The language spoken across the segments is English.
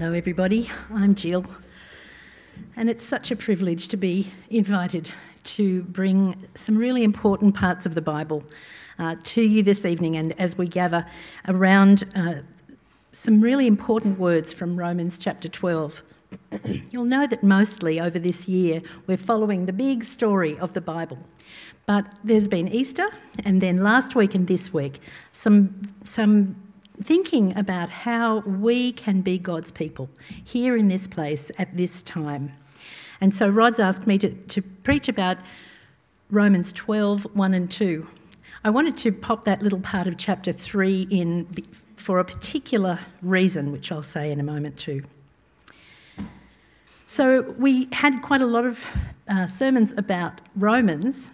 Hello, everybody. I'm Jill, and it's such a privilege to be invited to bring some really important parts of the Bible uh, to you this evening, and as we gather around uh, some really important words from Romans chapter 12. You'll know that mostly over this year we're following the big story of the Bible. But there's been Easter, and then last week and this week, some, some thinking about how we can be God's people here in this place at this time. And so Rod's asked me to, to preach about Romans 12, 1 and 2. I wanted to pop that little part of chapter 3 in for a particular reason, which I'll say in a moment too. So, we had quite a lot of uh, sermons about Romans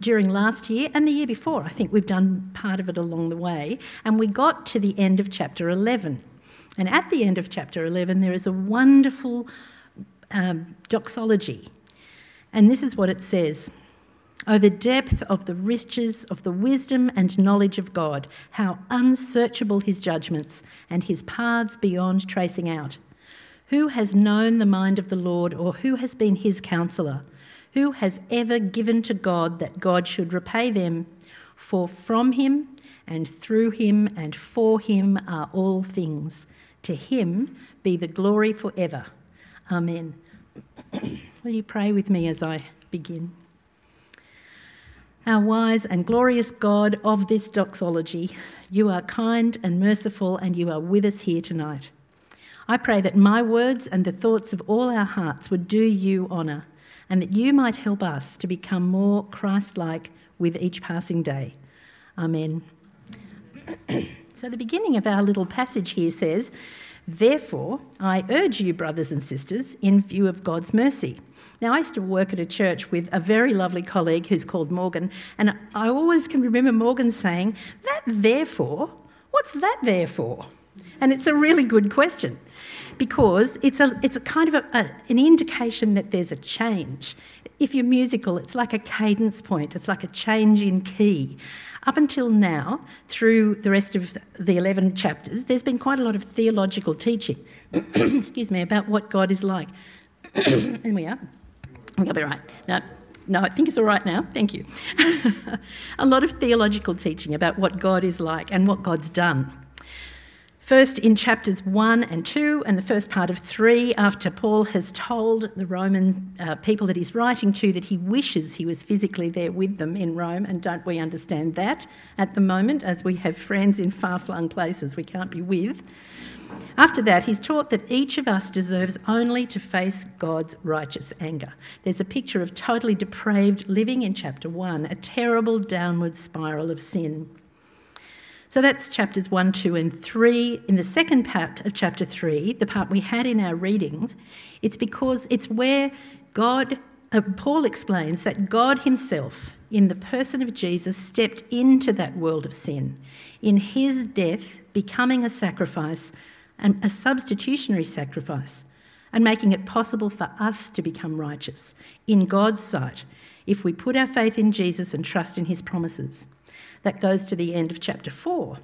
during last year and the year before. I think we've done part of it along the way. And we got to the end of chapter 11. And at the end of chapter 11, there is a wonderful um, doxology. And this is what it says Oh, the depth of the riches of the wisdom and knowledge of God, how unsearchable his judgments and his paths beyond tracing out. Who has known the mind of the Lord, or who has been his counselor? Who has ever given to God that God should repay them? For from him and through him and for him are all things. To him be the glory forever. Amen. Will you pray with me as I begin? Our wise and glorious God of this doxology, you are kind and merciful, and you are with us here tonight. I pray that my words and the thoughts of all our hearts would do you honour and that you might help us to become more Christ like with each passing day. Amen. so, the beginning of our little passage here says, Therefore, I urge you, brothers and sisters, in view of God's mercy. Now, I used to work at a church with a very lovely colleague who's called Morgan, and I always can remember Morgan saying, That therefore, what's that there for? And it's a really good question because it's a, it's a kind of a, a, an indication that there's a change. If you're musical, it's like a cadence point, it's like a change in key. Up until now, through the rest of the 11 chapters, there's been quite a lot of theological teaching, excuse me, about what God is like. and we are. I'll be right. No, no, I think it's all right now. Thank you. a lot of theological teaching about what God is like and what God's done. First, in chapters 1 and 2, and the first part of 3, after Paul has told the Roman uh, people that he's writing to that he wishes he was physically there with them in Rome, and don't we understand that at the moment, as we have friends in far flung places we can't be with? After that, he's taught that each of us deserves only to face God's righteous anger. There's a picture of totally depraved living in chapter 1, a terrible downward spiral of sin. So that's chapters 1, 2, and 3. In the second part of chapter 3, the part we had in our readings, it's because it's where God, uh, Paul explains that God Himself, in the person of Jesus, stepped into that world of sin. In His death, becoming a sacrifice, and a substitutionary sacrifice, and making it possible for us to become righteous in God's sight if we put our faith in Jesus and trust in His promises. That goes to the end of chapter 4.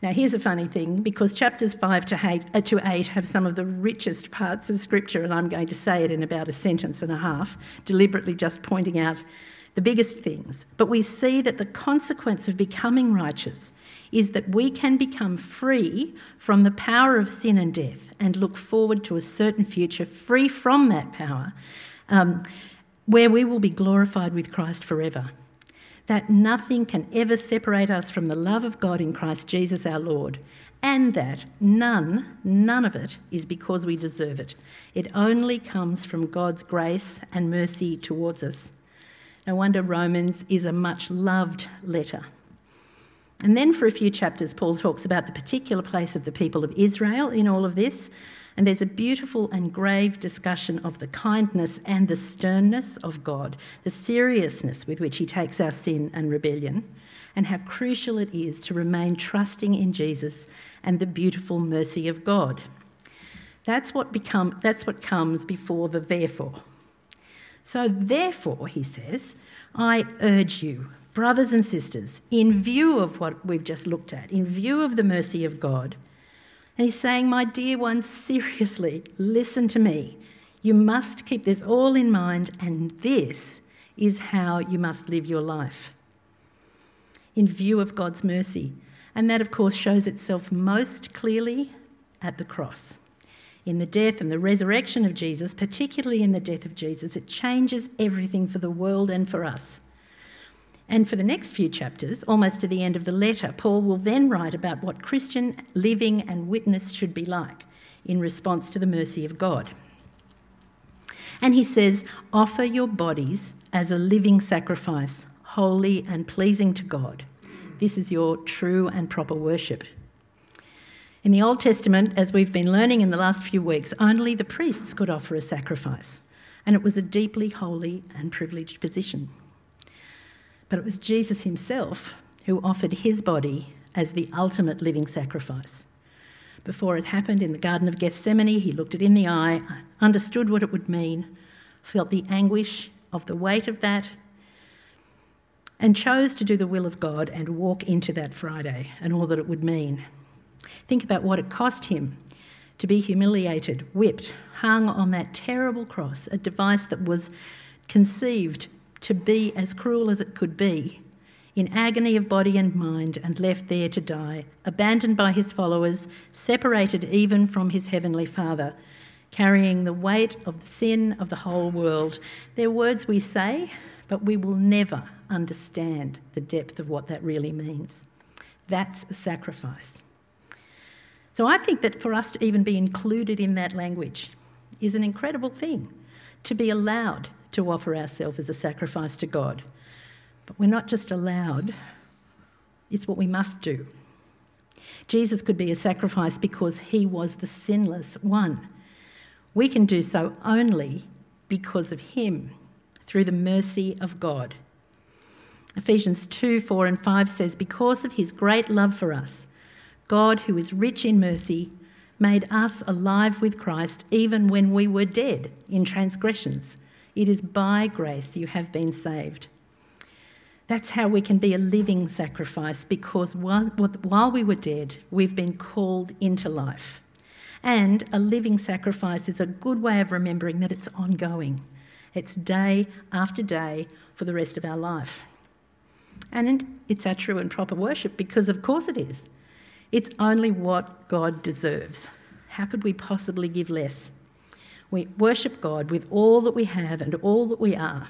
Now, here's a funny thing because chapters 5 to 8, uh, to 8 have some of the richest parts of Scripture, and I'm going to say it in about a sentence and a half, deliberately just pointing out the biggest things. But we see that the consequence of becoming righteous is that we can become free from the power of sin and death and look forward to a certain future free from that power, um, where we will be glorified with Christ forever that nothing can ever separate us from the love of God in Christ Jesus our Lord, and that none, none of it is because we deserve it. It only comes from God's grace and mercy towards us. No wonder Romans is a much loved letter. And then for a few chapters, Paul talks about the particular place of the people of Israel in all of this. And there's a beautiful and grave discussion of the kindness and the sternness of God, the seriousness with which He takes our sin and rebellion, and how crucial it is to remain trusting in Jesus and the beautiful mercy of God. That's what, become, that's what comes before the therefore. So, therefore, he says, I urge you, brothers and sisters, in view of what we've just looked at, in view of the mercy of God, and he's saying, My dear ones, seriously, listen to me. You must keep this all in mind, and this is how you must live your life. In view of God's mercy. And that, of course, shows itself most clearly at the cross. In the death and the resurrection of Jesus, particularly in the death of Jesus, it changes everything for the world and for us. And for the next few chapters, almost to the end of the letter, Paul will then write about what Christian living and witness should be like in response to the mercy of God. And he says, Offer your bodies as a living sacrifice, holy and pleasing to God. This is your true and proper worship. In the Old Testament, as we've been learning in the last few weeks, only the priests could offer a sacrifice, and it was a deeply holy and privileged position. But it was Jesus himself who offered his body as the ultimate living sacrifice. Before it happened in the Garden of Gethsemane, he looked it in the eye, understood what it would mean, felt the anguish of the weight of that, and chose to do the will of God and walk into that Friday and all that it would mean. Think about what it cost him to be humiliated, whipped, hung on that terrible cross, a device that was conceived to be as cruel as it could be, in agony of body and mind, and left there to die, abandoned by his followers, separated even from his heavenly Father, carrying the weight of the sin of the whole world. They're words we say, but we will never understand the depth of what that really means. That's a sacrifice. So I think that for us to even be included in that language is an incredible thing, to be allowed to offer ourselves as a sacrifice to God. But we're not just allowed, it's what we must do. Jesus could be a sacrifice because he was the sinless one. We can do so only because of him, through the mercy of God. Ephesians 2 4 and 5 says, Because of his great love for us, God, who is rich in mercy, made us alive with Christ even when we were dead in transgressions. It is by grace you have been saved. That's how we can be a living sacrifice because while we were dead, we've been called into life. And a living sacrifice is a good way of remembering that it's ongoing. It's day after day for the rest of our life. And it's our true and proper worship because, of course, it is. It's only what God deserves. How could we possibly give less? We worship God with all that we have and all that we are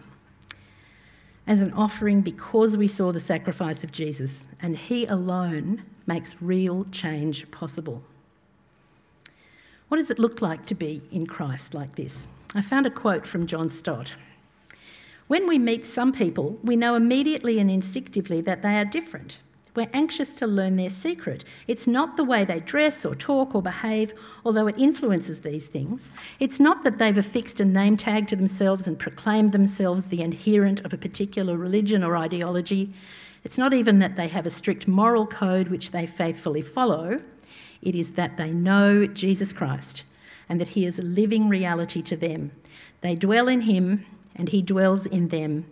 as an offering because we saw the sacrifice of Jesus, and He alone makes real change possible. What does it look like to be in Christ like this? I found a quote from John Stott. When we meet some people, we know immediately and instinctively that they are different. We're anxious to learn their secret. It's not the way they dress or talk or behave, although it influences these things. It's not that they've affixed a name tag to themselves and proclaimed themselves the adherent of a particular religion or ideology. It's not even that they have a strict moral code which they faithfully follow. It is that they know Jesus Christ and that He is a living reality to them. They dwell in Him and He dwells in them.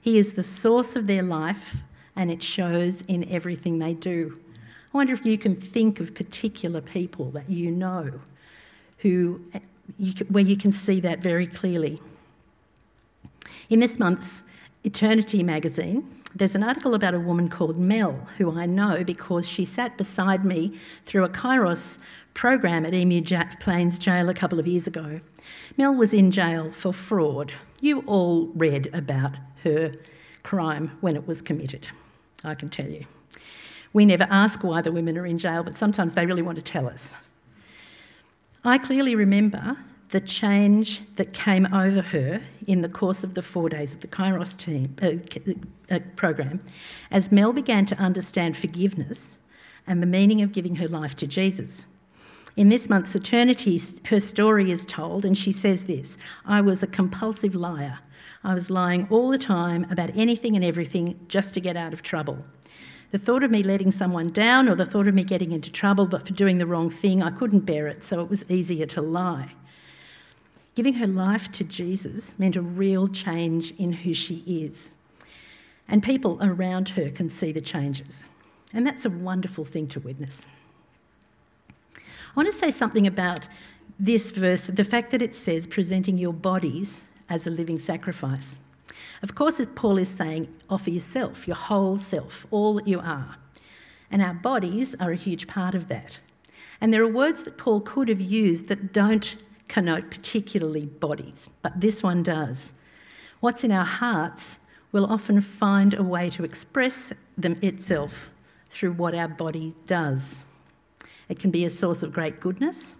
He is the source of their life and it shows in everything they do. I wonder if you can think of particular people that you know who you where you can see that very clearly. In this month's Eternity magazine, there's an article about a woman called Mel, who I know because she sat beside me through a Kairos program at Emu Plains Jail a couple of years ago. Mel was in jail for fraud. You all read about her crime when it was committed. I can tell you. We never ask why the women are in jail, but sometimes they really want to tell us. I clearly remember the change that came over her in the course of the four days of the Kairos team, uh, uh, program as Mel began to understand forgiveness and the meaning of giving her life to Jesus. In this month's Eternity, her story is told, and she says this I was a compulsive liar. I was lying all the time about anything and everything just to get out of trouble. The thought of me letting someone down or the thought of me getting into trouble but for doing the wrong thing, I couldn't bear it, so it was easier to lie. Giving her life to Jesus meant a real change in who she is. And people around her can see the changes. And that's a wonderful thing to witness. I want to say something about this verse the fact that it says presenting your bodies as a living sacrifice. Of course, as Paul is saying, offer yourself, your whole self, all that you are. And our bodies are a huge part of that. And there are words that Paul could have used that don't connote particularly bodies, but this one does. What's in our hearts will often find a way to express them itself through what our body does. It can be a source of great goodness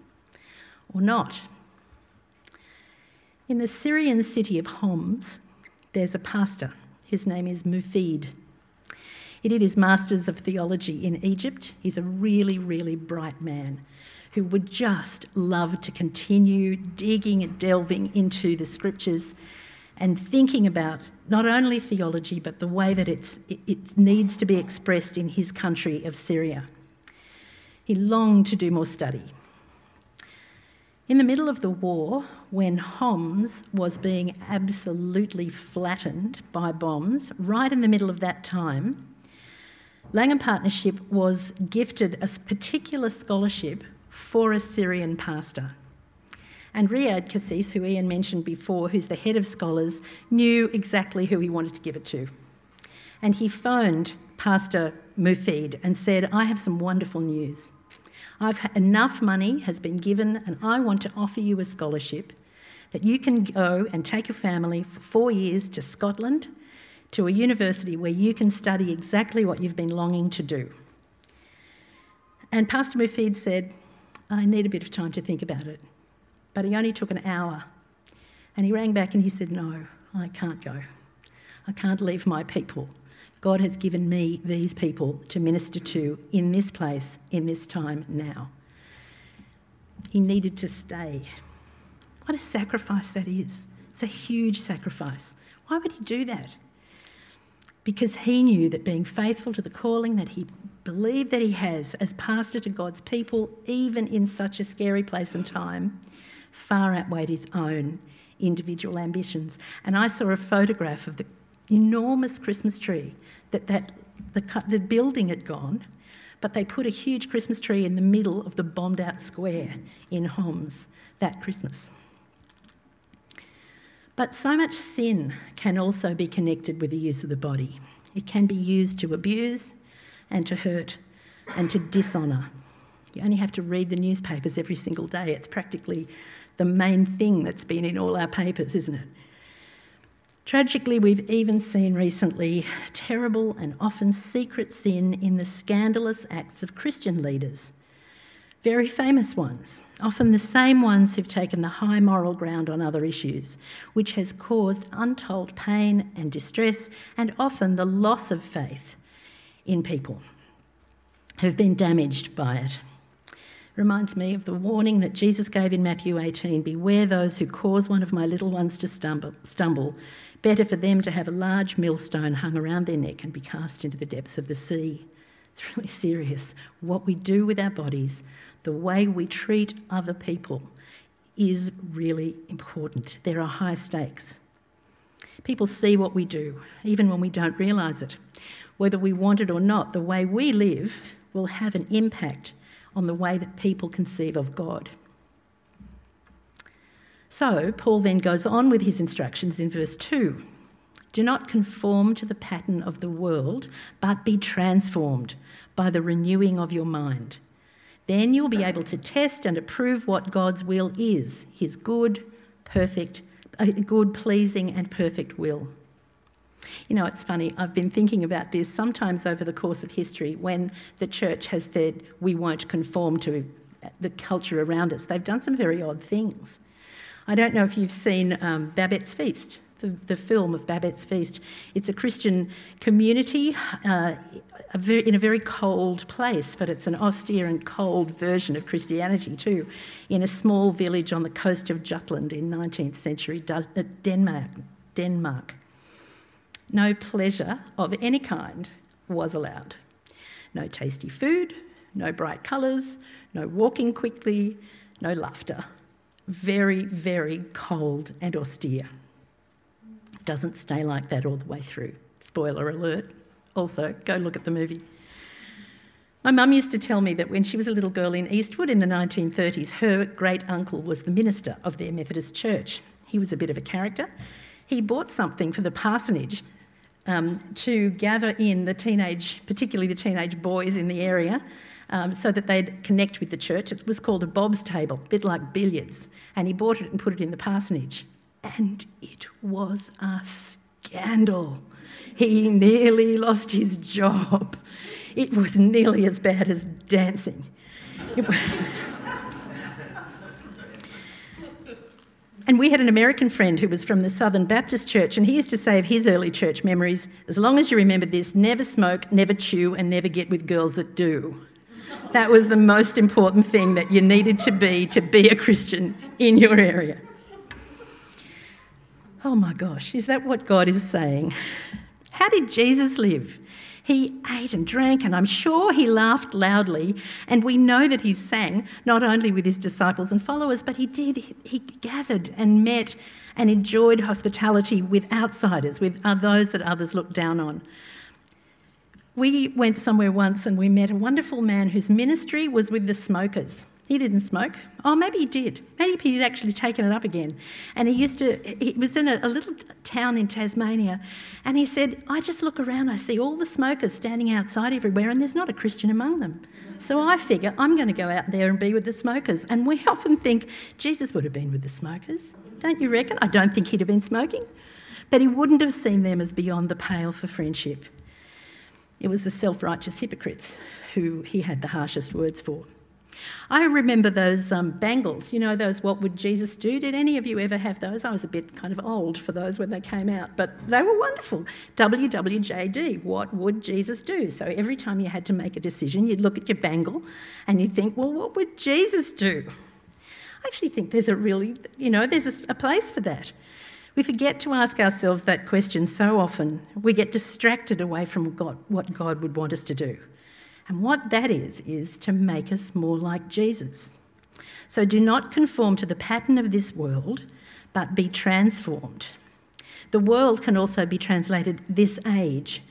or not. In the Syrian city of Homs, there's a pastor whose name is Mufid. He did his Masters of Theology in Egypt. He's a really, really bright man who would just love to continue digging and delving into the scriptures and thinking about not only theology but the way that it, it needs to be expressed in his country of Syria. He longed to do more study. In the middle of the war, when Homs was being absolutely flattened by bombs, right in the middle of that time, Langham Partnership was gifted a particular scholarship for a Syrian pastor. And Riyad Kassis, who Ian mentioned before, who's the head of scholars, knew exactly who he wanted to give it to. And he phoned Pastor Mufid and said, I have some wonderful news. I've enough money has been given, and I want to offer you a scholarship that you can go and take your family for four years to Scotland to a university where you can study exactly what you've been longing to do. And Pastor Mufid said, I need a bit of time to think about it. But he only took an hour. And he rang back and he said, No, I can't go. I can't leave my people. God has given me these people to minister to in this place, in this time now. He needed to stay. What a sacrifice that is. It's a huge sacrifice. Why would he do that? Because he knew that being faithful to the calling that he believed that he has as pastor to God's people, even in such a scary place and time, far outweighed his own individual ambitions. And I saw a photograph of the enormous Christmas tree that, that the, the building had gone, but they put a huge Christmas tree in the middle of the bombed out square in Homs that Christmas. But so much sin can also be connected with the use of the body. It can be used to abuse, and to hurt and to dishonour. You only have to read the newspapers every single day. It's practically the main thing that's been in all our papers, isn't it? Tragically, we've even seen recently terrible and often secret sin in the scandalous acts of Christian leaders. Very famous ones, often the same ones who've taken the high moral ground on other issues, which has caused untold pain and distress and often the loss of faith in people who've been damaged by it. Reminds me of the warning that Jesus gave in Matthew 18 Beware those who cause one of my little ones to stumble, stumble. Better for them to have a large millstone hung around their neck and be cast into the depths of the sea. It's really serious. What we do with our bodies, the way we treat other people, is really important. There are high stakes. People see what we do, even when we don't realise it whether we want it or not, the way we live will have an impact on the way that people conceive of God. So, Paul then goes on with his instructions in verse 2 Do not conform to the pattern of the world, but be transformed by the renewing of your mind. Then you'll be able to test and approve what God's will is his good, perfect, uh, good, pleasing, and perfect will. You know, it's funny, I've been thinking about this sometimes over the course of history when the church has said we won't conform to the culture around us. They've done some very odd things. I don't know if you've seen um, Babette's Feast, the, the, film of Babette's Feast. It's a Christian community uh, a very, in a very cold place, but it's an austere and cold version of Christianity too, in a small village on the coast of Jutland in 19th century uh, Denmark. Denmark. No pleasure of any kind was allowed. No tasty food, no bright colours, no walking quickly, no laughter. Very, very cold and austere. Doesn't stay like that all the way through. Spoiler alert. Also, go look at the movie. My mum used to tell me that when she was a little girl in Eastwood in the 1930s, her great uncle was the minister of their Methodist church. He was a bit of a character. He bought something for the parsonage um, to gather in the teenage, particularly the teenage boys in the area, um, so that they'd connect with the church. It was called a Bob's table, a bit like billiards. And he bought it and put it in the parsonage. And it was a scandal. He nearly lost his job. It was nearly as bad as dancing. It was. And we had an American friend who was from the Southern Baptist Church, and he used to say of his early church memories as long as you remember this, never smoke, never chew, and never get with girls that do. That was the most important thing that you needed to be to be a Christian in your area. Oh my gosh, is that what God is saying? How did Jesus live? He ate and drank, and I'm sure he laughed loudly. And we know that he sang, not only with his disciples and followers, but he did, he gathered and met and enjoyed hospitality with outsiders, with uh, those that others looked down on. We went somewhere once and we met a wonderful man whose ministry was with the smokers. He didn't smoke. Oh, maybe he did. Maybe he'd actually taken it up again. And he used to, he was in a, a, little town in Tasmania, and he said, I just look around, I see all the smokers standing outside everywhere, and there's not a Christian among them. So I figure I'm going to go out there and be with the smokers. And we often think Jesus would have been with the smokers. Don't you reckon? I don't think he'd have been smoking. But he wouldn't have seen them as beyond the pale for friendship. It was the self righteous hypocrites who he had the harshest words for. I remember those um, bangles, you know, those what would Jesus do? Did any of you ever have those? I was a bit kind of old for those when they came out, but they were wonderful. WWJD, what would Jesus do? So every time you had to make a decision, you'd look at your bangle and you'd think, well, what would Jesus do? I actually think there's a really, you know, there's a, a place for that. We forget to ask ourselves that question so often. We get distracted away from God, what God would want us to do. And what that is, is to make us more like Jesus. So do not conform to the pattern of this world, but be transformed. The world can also be translated this age.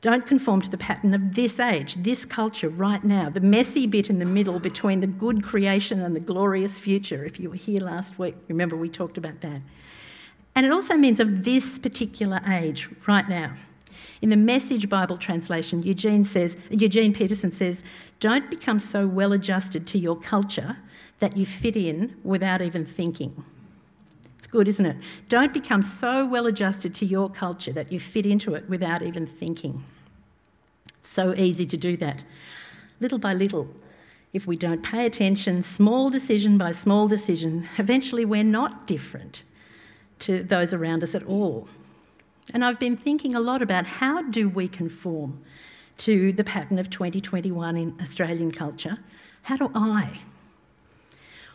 Don't conform to the pattern of this age, this culture right now, the messy bit in the middle between the good creation and the glorious future. If you were here last week, remember we talked about that. And it also means of this particular age right now. In the Message Bible translation, Eugene says, Eugene Peterson says, "Don't become so well adjusted to your culture that you fit in without even thinking." It's good, isn't it? Don't become so well adjusted to your culture that you fit into it without even thinking. So easy to do that. Little by little, if we don't pay attention, small decision by small decision, eventually we're not different to those around us at all. And I've been thinking a lot about how do we conform to the pattern of 2021 in Australian culture? How do I?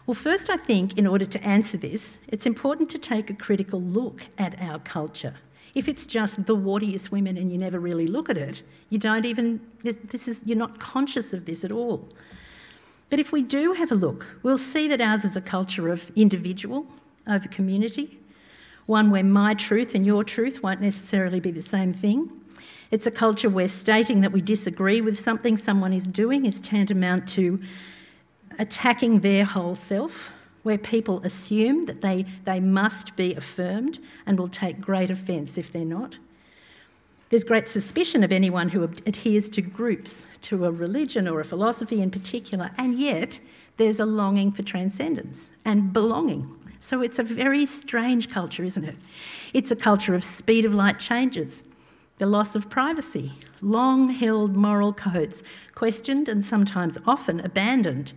Well, first, I think in order to answer this, it's important to take a critical look at our culture. If it's just the wateriest women and you never really look at it, you don't even, this is, you're not conscious of this at all. But if we do have a look, we'll see that ours is a culture of individual over community, one where my truth and your truth won't necessarily be the same thing. It's a culture where stating that we disagree with something someone is doing is tantamount to attacking their whole self, where people assume that they, they must be affirmed and will take great offence if they're not. There's great suspicion of anyone who adheres to groups, to a religion or a philosophy in particular, and yet there's a longing for transcendence and belonging. So it's a very strange culture, isn't it? It's a culture of speed of light changes, the loss of privacy, long held moral codes, questioned and sometimes often abandoned.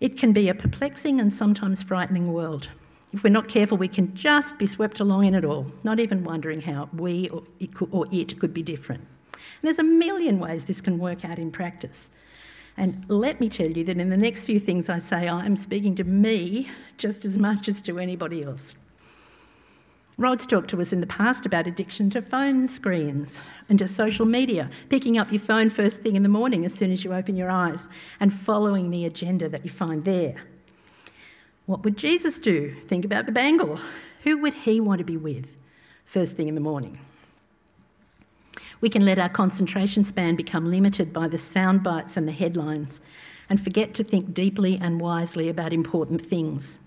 It can be a perplexing and sometimes frightening world. If we're not careful, we can just be swept along in it all, not even wondering how we or it could, be different. And there's a million ways this can work out in practice. And let me tell you that in the next few things I say, I'm speaking to me just as much as to anybody else. Rod's talked to us in the past about addiction to phone screens and to social media, picking up your phone first thing in the morning as soon as you open your eyes and following the agenda that you find there. What would Jesus do? Think about the bangle. Who would he want to be with first thing in the morning? We can let our concentration span become limited by the sound bites and the headlines and forget to think deeply and wisely about important things.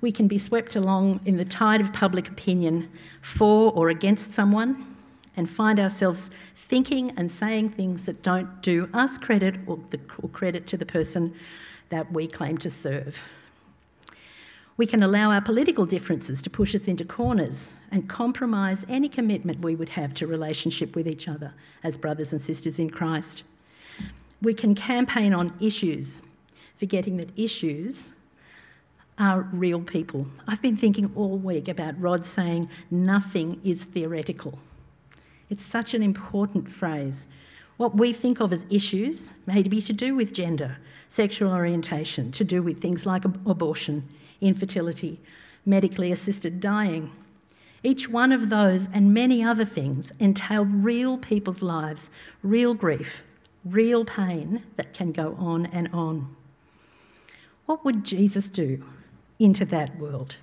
We can be swept along in the tide of public opinion for or against someone and find ourselves thinking and saying things that don't do us credit or, the, or credit to the person that we claim to serve. We can allow our political differences to push us into corners and compromise any commitment we would have to relationship with each other as brothers and sisters in Christ. We can campaign on issues, forgetting that issues are real people. I've been thinking all week about Rod saying, nothing is theoretical. It's such an important phrase. What we think of as issues may be to do with gender, sexual orientation, to do with things like abortion, infertility, medically assisted dying. Each one of those and many other things entail real people's lives, real grief, real pain that can go on and on. What would Jesus do into that world?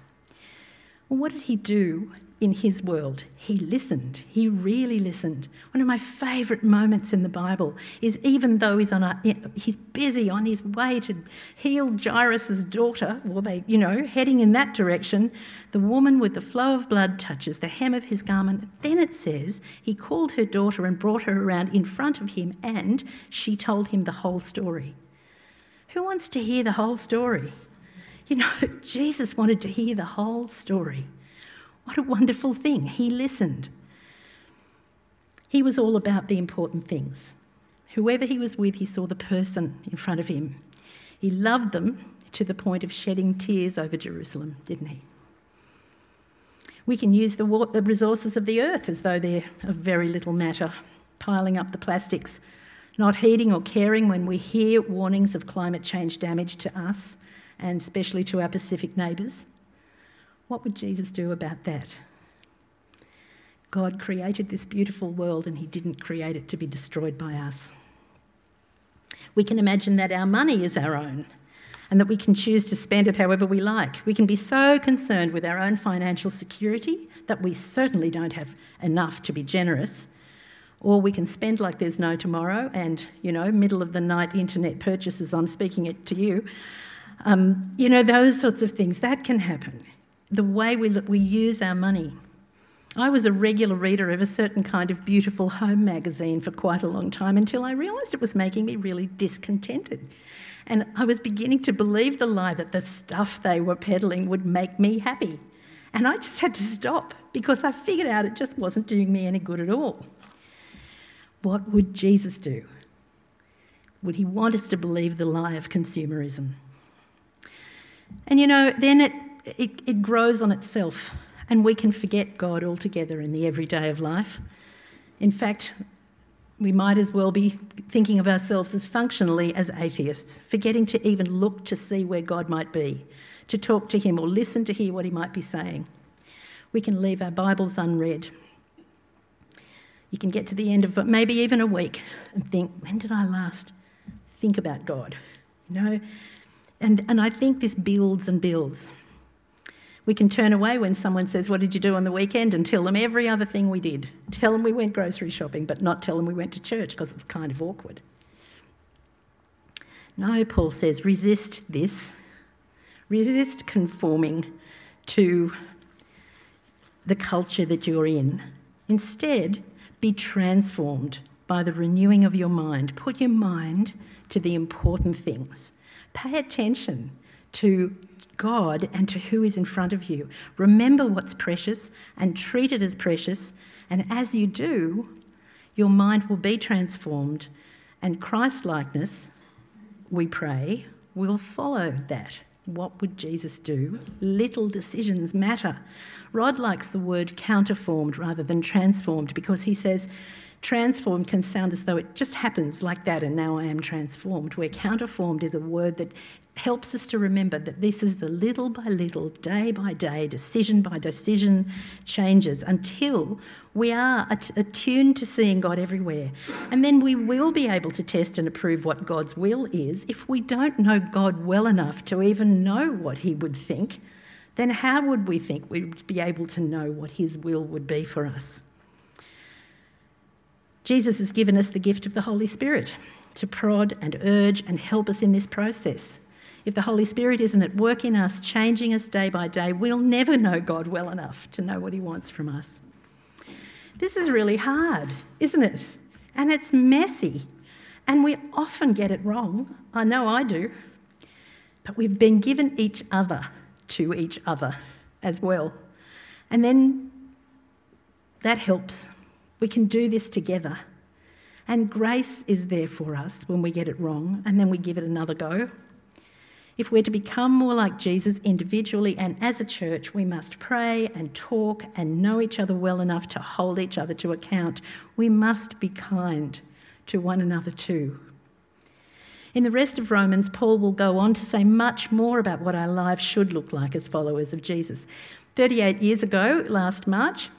Well, what did he do in his world. He listened. He really listened. One of my favourite moments in the Bible is even though he's on a, he's busy on his way to heal Jairus' daughter, or they, you know, heading in that direction, the woman with the flow of blood touches the hem of his garment. Then it says he called her daughter and brought her around in front of him, and she told him the whole story. Who wants to hear the whole story? You know, Jesus wanted to hear the whole story. What a wonderful thing. He listened. He was all about the important things. Whoever he was with, he saw the person in front of him. He loved them to the point of shedding tears over Jerusalem, didn't he? We can use the, resources of the earth as though they're of very little matter, piling up the plastics, not heeding or caring when we hear warnings of climate change damage to us and especially to our Pacific neighbours. What would Jesus do about that? God created this beautiful world and He didn't create it to be destroyed by us. We can imagine that our money is our own and that we can choose to spend it however we like. We can be so concerned with our own financial security that we certainly don't have enough to be generous. Or we can spend like there's no tomorrow and, you know, middle of the night internet purchases, I'm speaking it to you. Um, you know, those sorts of things, that can happen the way we, we use our money. I was a regular reader of a certain kind of beautiful home magazine for quite a long time until I realised it was making me really discontented. And I was beginning to believe the lie that the stuff they were peddling would make me happy. And I just had to stop because I figured out it just wasn't doing me any good at all. What would Jesus do? Would he want us to believe the lie of consumerism? And you know, then it it, it grows on itself, and we can forget God altogether in the everyday of life. In fact, we might as well be thinking of ourselves as functionally as atheists, forgetting to even look to see where God might be, to talk to Him or listen to hear what He might be saying. We can leave our Bibles unread. You can get to the end of maybe even a week and think, when did I last think about God? You know? And, and I think this builds and builds. We can turn away when someone says, What did you do on the weekend? and tell them every other thing we did. Tell them we went grocery shopping, but not tell them we went to church because it's kind of awkward. No, Paul says, resist this. Resist conforming to the culture that you're in. Instead, be transformed by the renewing of your mind. Put your mind to the important things. Pay attention to God and to who is in front of you. Remember what's precious and treat it as precious. And as you do, your mind will be transformed, and Christ likeness, we pray, will follow that. What would Jesus do? Little decisions matter. Rod likes the word counterformed rather than transformed because he says transformed can sound as though it just happens like that and now I am transformed, where counterformed is a word that helps us to remember that this is the little by little, day by day, decision by decision changes until we are attuned to seeing God everywhere. And then we will be able to test and approve what God's will is. If we don't know God well enough to even know what He would think, then how would we think we'd be able to know what His will would be for us? Jesus has given us the gift of the Holy Spirit to prod and urge and help us in this process. If the Holy Spirit isn't at work in us, changing us day by day, we'll never know God well enough to know what He wants from us. This is really hard, isn't it? And it's messy. And we often get it wrong. I know I do. But we've been given each other to each other as well. And then that helps. We can do this together. And grace is there for us when we get it wrong, and then we give it another go. If we're to become more like Jesus individually and as a church, we must pray and talk and know each other well enough to hold each other to account. We must be kind to one another too. In the rest of Romans, Paul will go on to say much more about what our lives should look like as followers of Jesus. 38 years ago, last March,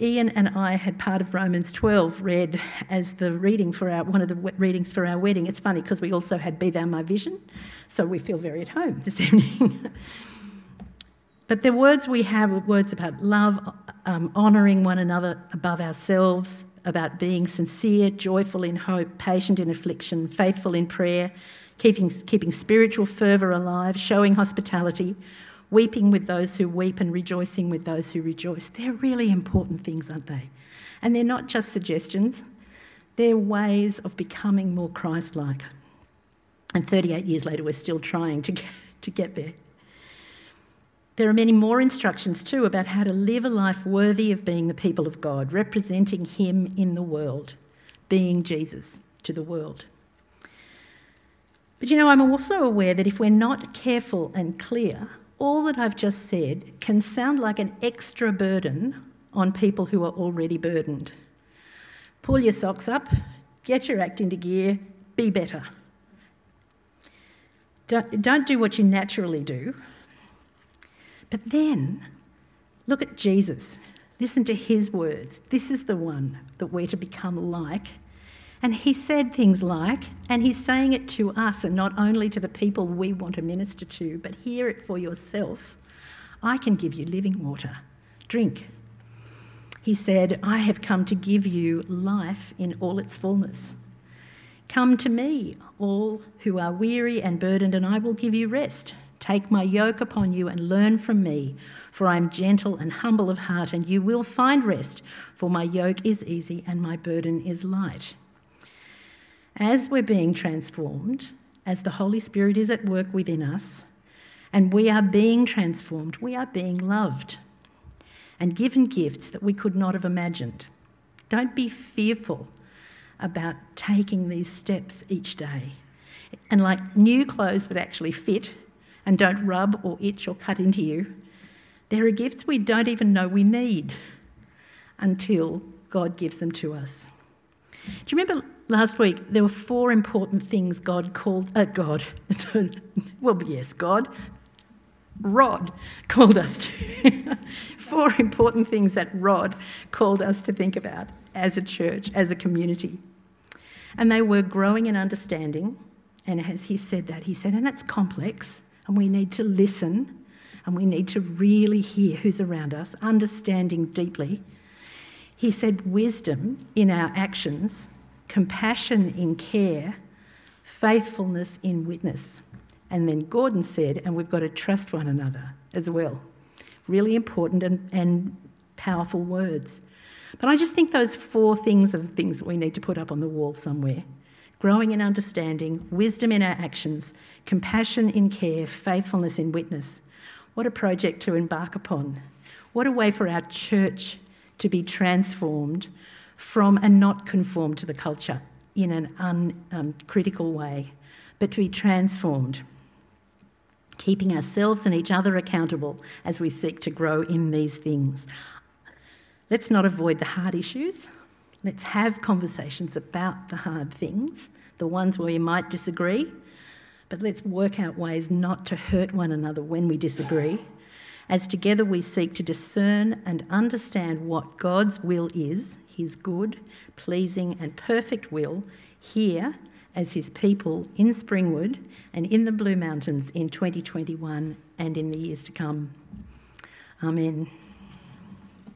Ian and I had part of Romans 12 read as the reading for our one of the readings for our wedding. It's funny because we also had Be Thou My Vision, so we feel very at home this evening. but the words we have are words about love, um, honouring one another above ourselves, about being sincere, joyful in hope, patient in affliction, faithful in prayer, keeping, keeping spiritual fervour alive, showing hospitality weeping with those who weep and rejoicing with those who rejoice. They're really important things, aren't they? And they're not just suggestions, they're ways of becoming more Christ like. And 38 years later, we're still trying to get, to get there. There are many more instructions too about how to live a life worthy of being the people of God, representing Him in the world, being Jesus to the world. But you know, I'm also aware that if we're not careful and clear, all that I've just said can sound like an extra burden on people who are already burdened. Pull your socks up, get your act into gear, be better. Don't, don't do what you naturally do. But then look at Jesus. Listen to his words. This is the one that we're to become like and he said things like, and he's saying it to us and not only to the people we want to minister to, but hear it for yourself. I can give you living water. Drink. He said, I have come to give you life in all its fullness. Come to me, all who are weary and burdened, and I will give you rest. Take my yoke upon you and learn from me, for I am gentle and humble of heart, and you will find rest, for my yoke is easy and my burden is light. As we're being transformed, as the Holy Spirit is at work within us, and we are being transformed, we are being loved and given gifts that we could not have imagined. Don't be fearful about taking these steps each day. And like new clothes that actually fit and don't rub or itch or cut into you, there are gifts we don't even know we need until God gives them to us. Do you remember last week there were four important things God called, uh, God, well, yes, God, Rod called us to. four important things that Rod called us to think about as a church, as a community. And they were growing in understanding. And as he said that, he said, and it's complex, and we need to listen, and we need to really hear who's around us, understanding deeply. He said, wisdom in our actions compassion in care, faithfulness in witness. And then Gordon said, and we've got to trust one another as well. Really important and, and powerful words. But I just think those four things are the things that we need to put up on the wall somewhere growing in understanding, wisdom in our actions, compassion in care, faithfulness in witness. What a project to embark upon. What a way for our church to be transformed from and not conform to the culture in an uncritical um, way, but to be transformed. keeping ourselves and each other accountable as we seek to grow in these things. Let's not avoid the hard issues. Let's have conversations about the hard things, the ones where we might disagree, but let's work out ways not to hurt one another when we disagree, as together we seek to discern and understand what God's will is, his good, pleasing, and perfect will, here as his people in Springwood and in the Blue Mountains in 2021 and in the years to come. Amen.